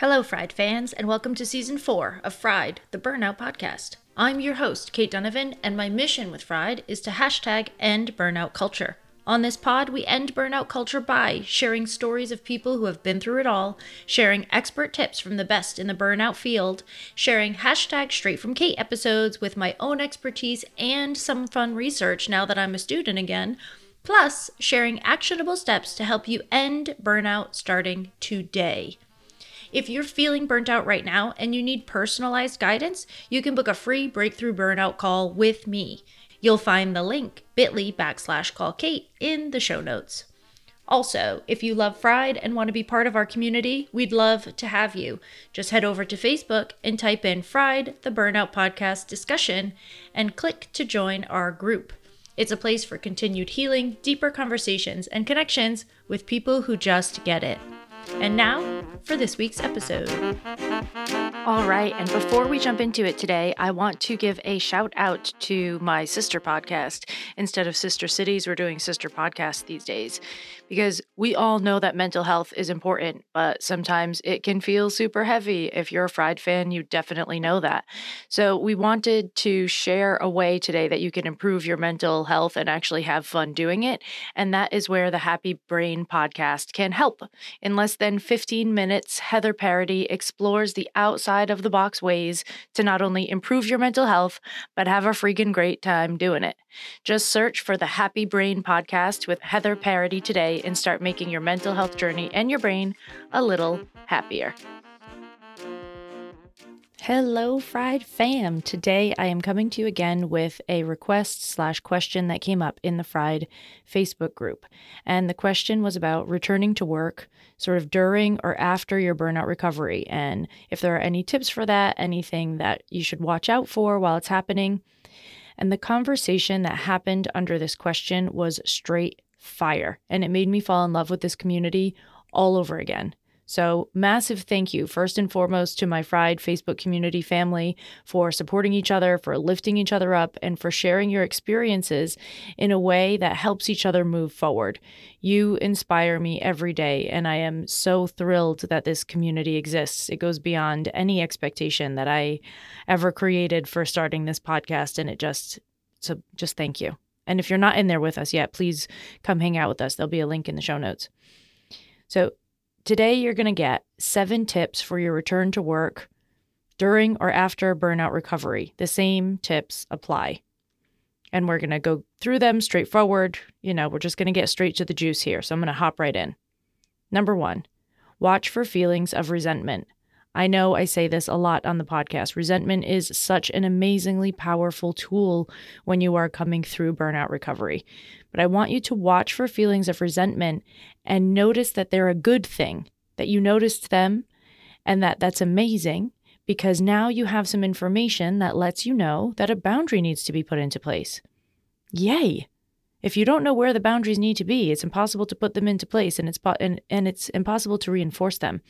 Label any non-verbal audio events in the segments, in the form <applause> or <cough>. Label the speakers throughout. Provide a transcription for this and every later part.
Speaker 1: Hello, Fried fans, and welcome to season four of Fried, the Burnout Podcast. I'm your host, Cait Donovan, and my mission with Fried is to hashtag end burnout culture. On this pod, we end burnout culture by sharing stories of people who have been through it all, sharing expert tips from the best in the burnout field, sharing hashtag straight from Cait episodes with my own expertise and some fun research now that I'm a student again, plus sharing actionable steps to help you end burnout starting today. If you're feeling burnt out right now and you need personalized guidance, you can book a free breakthrough burnout call with me. You'll find the link bit.ly backslash call Kate in the show notes. Also, if you love Fried and want to be part of our community, we'd love to have you. Just head over to Facebook and type in Fried, the Burnout Podcast discussion, and click to join our group. It's a place for continued healing, deeper conversations, and connections with people who just get it. And now for this week's episode. All right, and before we jump into it today, I want to give a shout out to my sister podcast. Instead of Sister Cities, we're doing sister podcasts these days because we all know that mental health is important, but sometimes it can feel super heavy. If you're a Fried fan, you definitely know that. So, we wanted to share a way today that you can improve your mental health and actually have fun doing it. And that is where the Happy Brain podcast can help. In less than 15 minutes, Heather Parady explores the outside of the box ways to not only improve your mental health, but have a freaking great time doing it. Just search for the Happy Brain podcast with Heather Parady today and start making your mental health journey and your brain a little happier. Hello, Fried Fam. Today I am coming to you again with a request slash question that came up in the Fried Facebook group. And the question was about returning to work sort of during or after your burnout recovery. And if there are any tips for that, anything that you should watch out for while it's happening. And the conversation that happened under this question was straight fire. And it made me fall in love with this community all over again. So, massive thank you, first and foremost, to my Fried Facebook community family for supporting each other, for lifting each other up, and for sharing your experiences in a way that helps each other move forward. You inspire me every day, and I am so thrilled that this community exists. It goes beyond any expectation that I ever created for starting this podcast, and it just, so just thank you. And if you're not in there with us yet, please come hang out with us. There'll be a link in the show notes. So, today you're going to get seven tips for your return to work during or after burnout recovery. The same tips apply. And we're going to go through them straightforward. You know, we're just going to get straight to the juice here. So, I'm going to hop right in. Number one, watch for feelings of resentment. I know I say this a lot on the podcast. Resentment is such an amazingly powerful tool when you are coming through burnout recovery. But I want you to watch for feelings of resentment and notice that they're a good thing, that you noticed them and that that's amazing because now you have some information that lets you know that a boundary needs to be put into place. Yay! If you don't know where the boundaries need to be, it's impossible to put them into place and it's po- and, and it's impossible to reinforce them.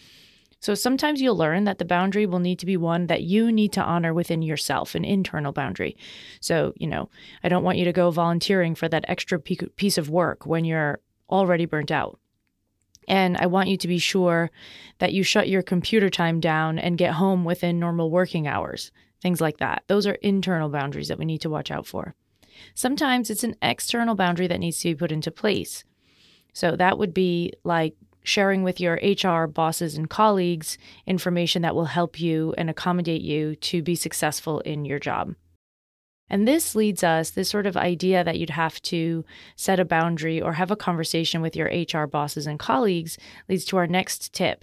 Speaker 1: So sometimes you'll learn that the boundary will need to be one that you need to honor within yourself, an internal boundary. So, you know, I don't want you to go volunteering for that extra piece of work when you're already burnt out. And I want you to be sure that you shut your computer time down and get home within normal working hours, things like that. Those are internal boundaries that we need to watch out for. Sometimes it's an external boundary that needs to be put into place. So that would be like sharing with your HR bosses and colleagues information that will help you and accommodate you to be successful in your job. And this leads us, this sort of idea that you'd have to set a boundary or have a conversation with your HR bosses and colleagues leads to our next tip.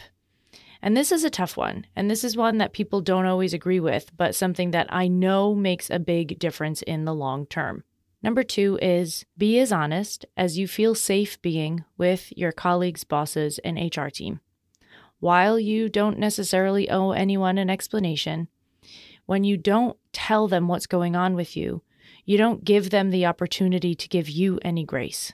Speaker 1: And this is a tough one. And this is one that people don't always agree with, but something that I know makes a big difference in the long term. Number two is be as honest as you feel safe being with your colleagues, bosses, and HR team. While you don't necessarily owe anyone an explanation, when you don't tell them what's going on with you, you don't give them the opportunity to give you any grace.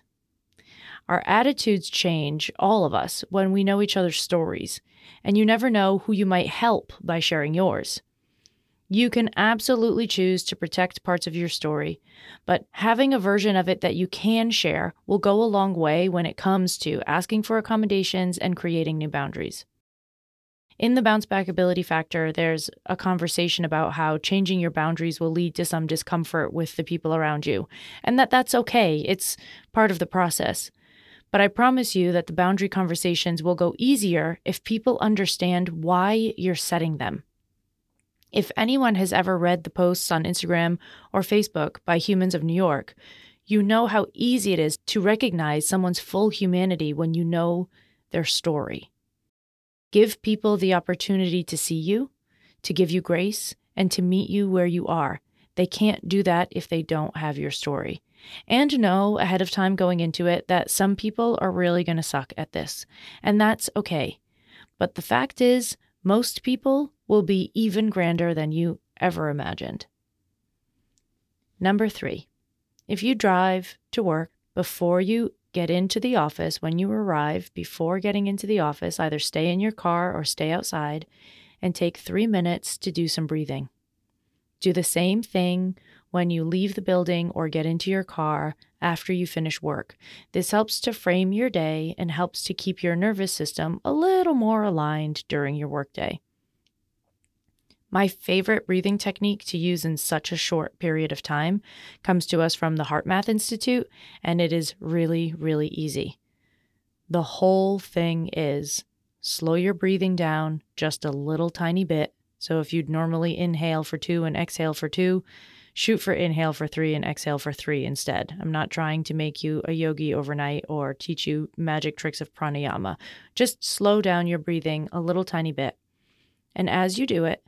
Speaker 1: Our attitudes change, all of us, when we know each other's stories, and you never know who you might help by sharing yours. You can absolutely choose to protect parts of your story, but having a version of it that you can share will go a long way when it comes to asking for accommodations and creating new boundaries. In the bounce back ability factor, there's a conversation about how changing your boundaries will lead to some discomfort with the people around you, and that that's okay. It's part of the process. But I promise you that the boundary conversations will go easier if people understand why you're setting them. If anyone has ever read the posts on Instagram or Facebook by Humans of New York, you know how easy it is to recognize someone's full humanity when you know their story. Give people the opportunity to see you, to give you grace, and to meet you where you are. They can't do that if they don't have your story. And know ahead of time going into it that some people are really going to suck at this. And that's okay. But the fact is, most people will be even grander than you ever imagined. Number three, if you drive to work before you get into the office, when you arrive, before getting into the office, either stay in your car or stay outside and take three minutes to do some breathing. Do the same thing when you leave the building or get into your car after you finish work. This helps to frame your day and helps to keep your nervous system a little more aligned during your workday. My favorite breathing technique to use in such a short period of time comes to us from the HeartMath Institute, and it is really, really easy. The whole thing is slow your breathing down just a little tiny bit. So if you'd normally inhale for two and exhale for two, shoot for inhale for three and exhale for three instead. I'm not trying to make you a yogi overnight or teach you magic tricks of pranayama. Just slow down your breathing a little tiny bit. And as you do it,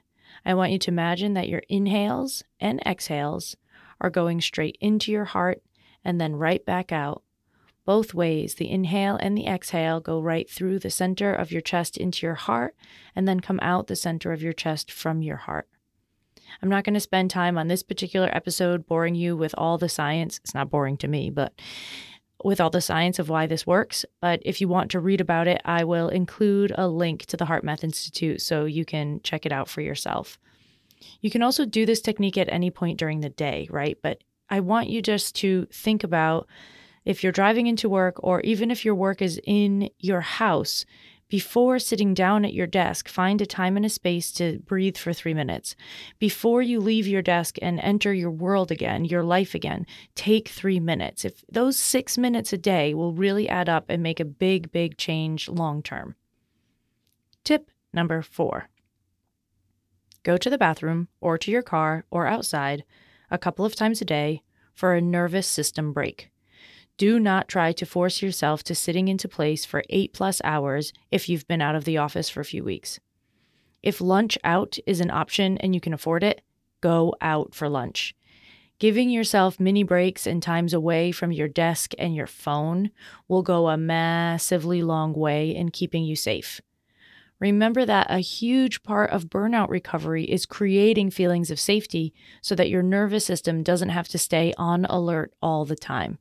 Speaker 1: I want you to imagine that your inhales and exhales are going straight into your heart and then right back out. Both ways, the inhale and the exhale go right through the center of your chest into your heart and then come out the center of your chest from your heart. I'm not going to spend time on this particular episode boring you with all the science. It's not boring to me, but with all the science of why this works. But if you want to read about it, I will include a link to the HeartMath Institute so you can check it out for yourself. You can also do this technique at any point during the day, right? But I want you just to think about if you're driving into work or even if your work is in your house, before sitting down at your desk, find a time and a space to breathe for three minutes. Before you leave your desk and enter your world again, your life again, take three minutes. If those six minutes a day will really add up and make a big, big change long term. Tip number four go to the bathroom or to your car or outside a couple of times a day for a nervous system break. Do not try to force yourself to sitting into place for eight plus hours if you've been out of the office for a few weeks. If lunch out is an option and you can afford it, go out for lunch. Giving yourself mini breaks and times away from your desk and your phone will go a massively long way in keeping you safe. Remember that a huge part of burnout recovery is creating feelings of safety so that your nervous system doesn't have to stay on alert all the time.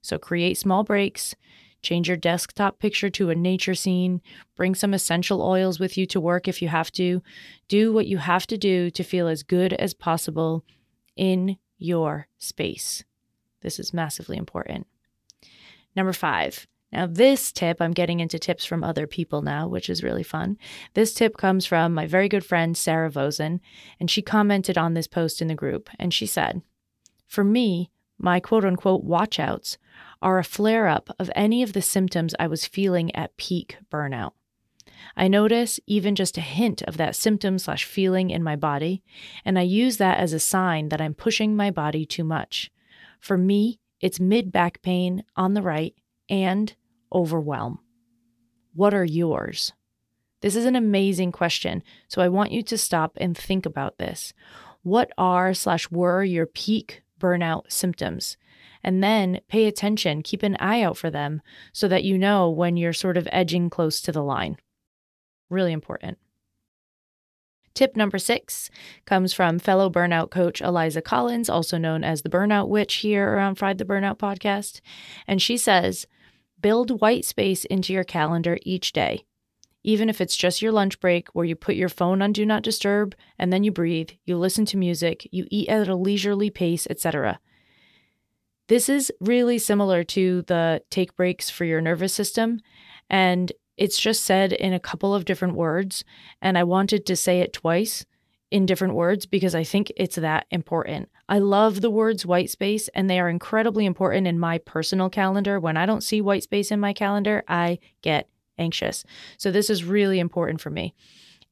Speaker 1: So create small breaks, change your desktop picture to a nature scene, bring some essential oils with you to work if you have to. Do what you have to do to feel as good as possible in your space. This is massively important. Number five. Now, this tip, I'm getting into tips from other people now, which is really fun. This tip comes from my very good friend, Sarah Vosen, and she commented on this post in the group. And she said, For me, my quote unquote watchouts are a flare up of any of the symptoms I was feeling at peak burnout. I notice even just a hint of that symptom slash feeling in my body, and I use that as a sign that I'm pushing my body too much. For me, it's mid back pain on the right and overwhelm. What are yours? This is an amazing question, so I want you to stop and think about this. What are slash were your peak burnout symptoms? And then pay attention, keep an eye out for them so that you know when you're sort of edging close to the line. Really important. Tip number six comes from fellow burnout coach Eliza Collins, also known as the Burnout Witch here around Fried the Burnout podcast. And she says, build white space into your calendar each day. Even if it's just your lunch break where you put your phone on do not disturb and then you breathe, you listen to music, you eat at a leisurely pace, etc. This is really similar to the take breaks for your nervous system. And it's just said in a couple of different words. And I wanted to say it twice in different words because I think it's that important. I love the words white space, and they are incredibly important in my personal calendar. When I don't see white space in my calendar, I get anxious. So, this is really important for me.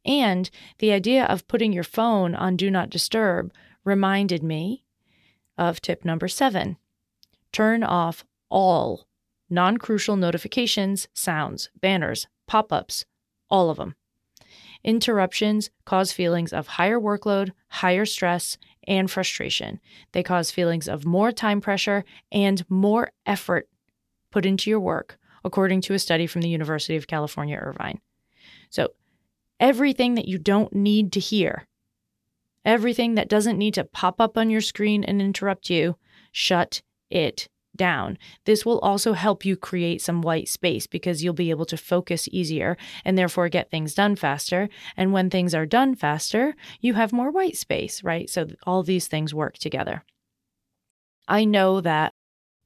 Speaker 1: And the idea of putting your phone on Do Not Disturb reminded me of tip number seven turn off all non crucial notifications, sounds, banners, pop ups, all of them. Interruptions cause feelings of higher workload, higher stress, and frustration. They cause feelings of more time pressure and more effort put into your work, according to a study from the University of California, Irvine. So, everything that you don't need to hear, everything that doesn't need to pop up on your screen and interrupt you, shut it down. This will also help you create some white space because you'll be able to focus easier and therefore get things done faster. And when things are done faster, you have more white space, right? So all these things work together. I know that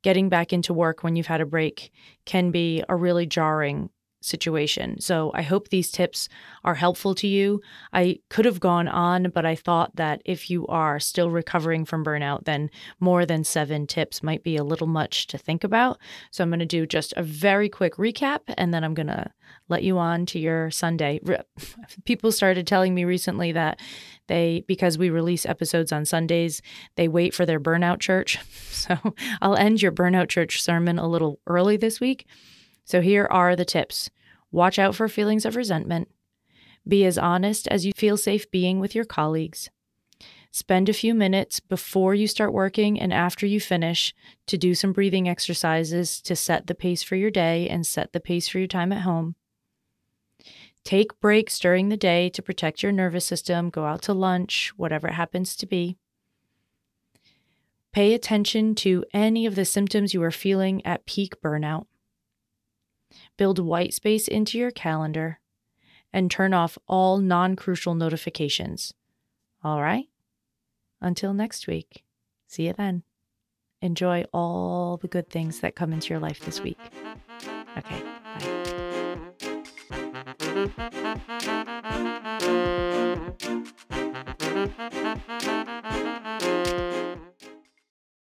Speaker 1: getting back into work when you've had a break can be a really jarring situation. So I hope these tips are helpful to you. I could have gone on, but I thought that if you are still recovering from burnout, then more than seven tips might be a little much to think about. So I'm going to do just a very quick recap and then I'm going to let you on to your Sunday. <laughs> People started telling me recently that they, because we release episodes on Sundays, they wait for their burnout church. <laughs> So I'll end your burnout church sermon a little early this week. So here are the tips watch out for feelings of resentment, be as honest as you feel safe being with your colleagues. Spend a few minutes before you start working and after you finish to do some breathing exercises to set the pace for your day and set the pace for your time at home. Take breaks during the day to protect your nervous system, go out to lunch, whatever it happens to be. Pay attention to any of the symptoms you are feeling at peak burnout build white space into your calendar, and turn off all non crucial notifications. All right? Until next week, see you then. Enjoy all the good things that come into your life this week. Okay, bye.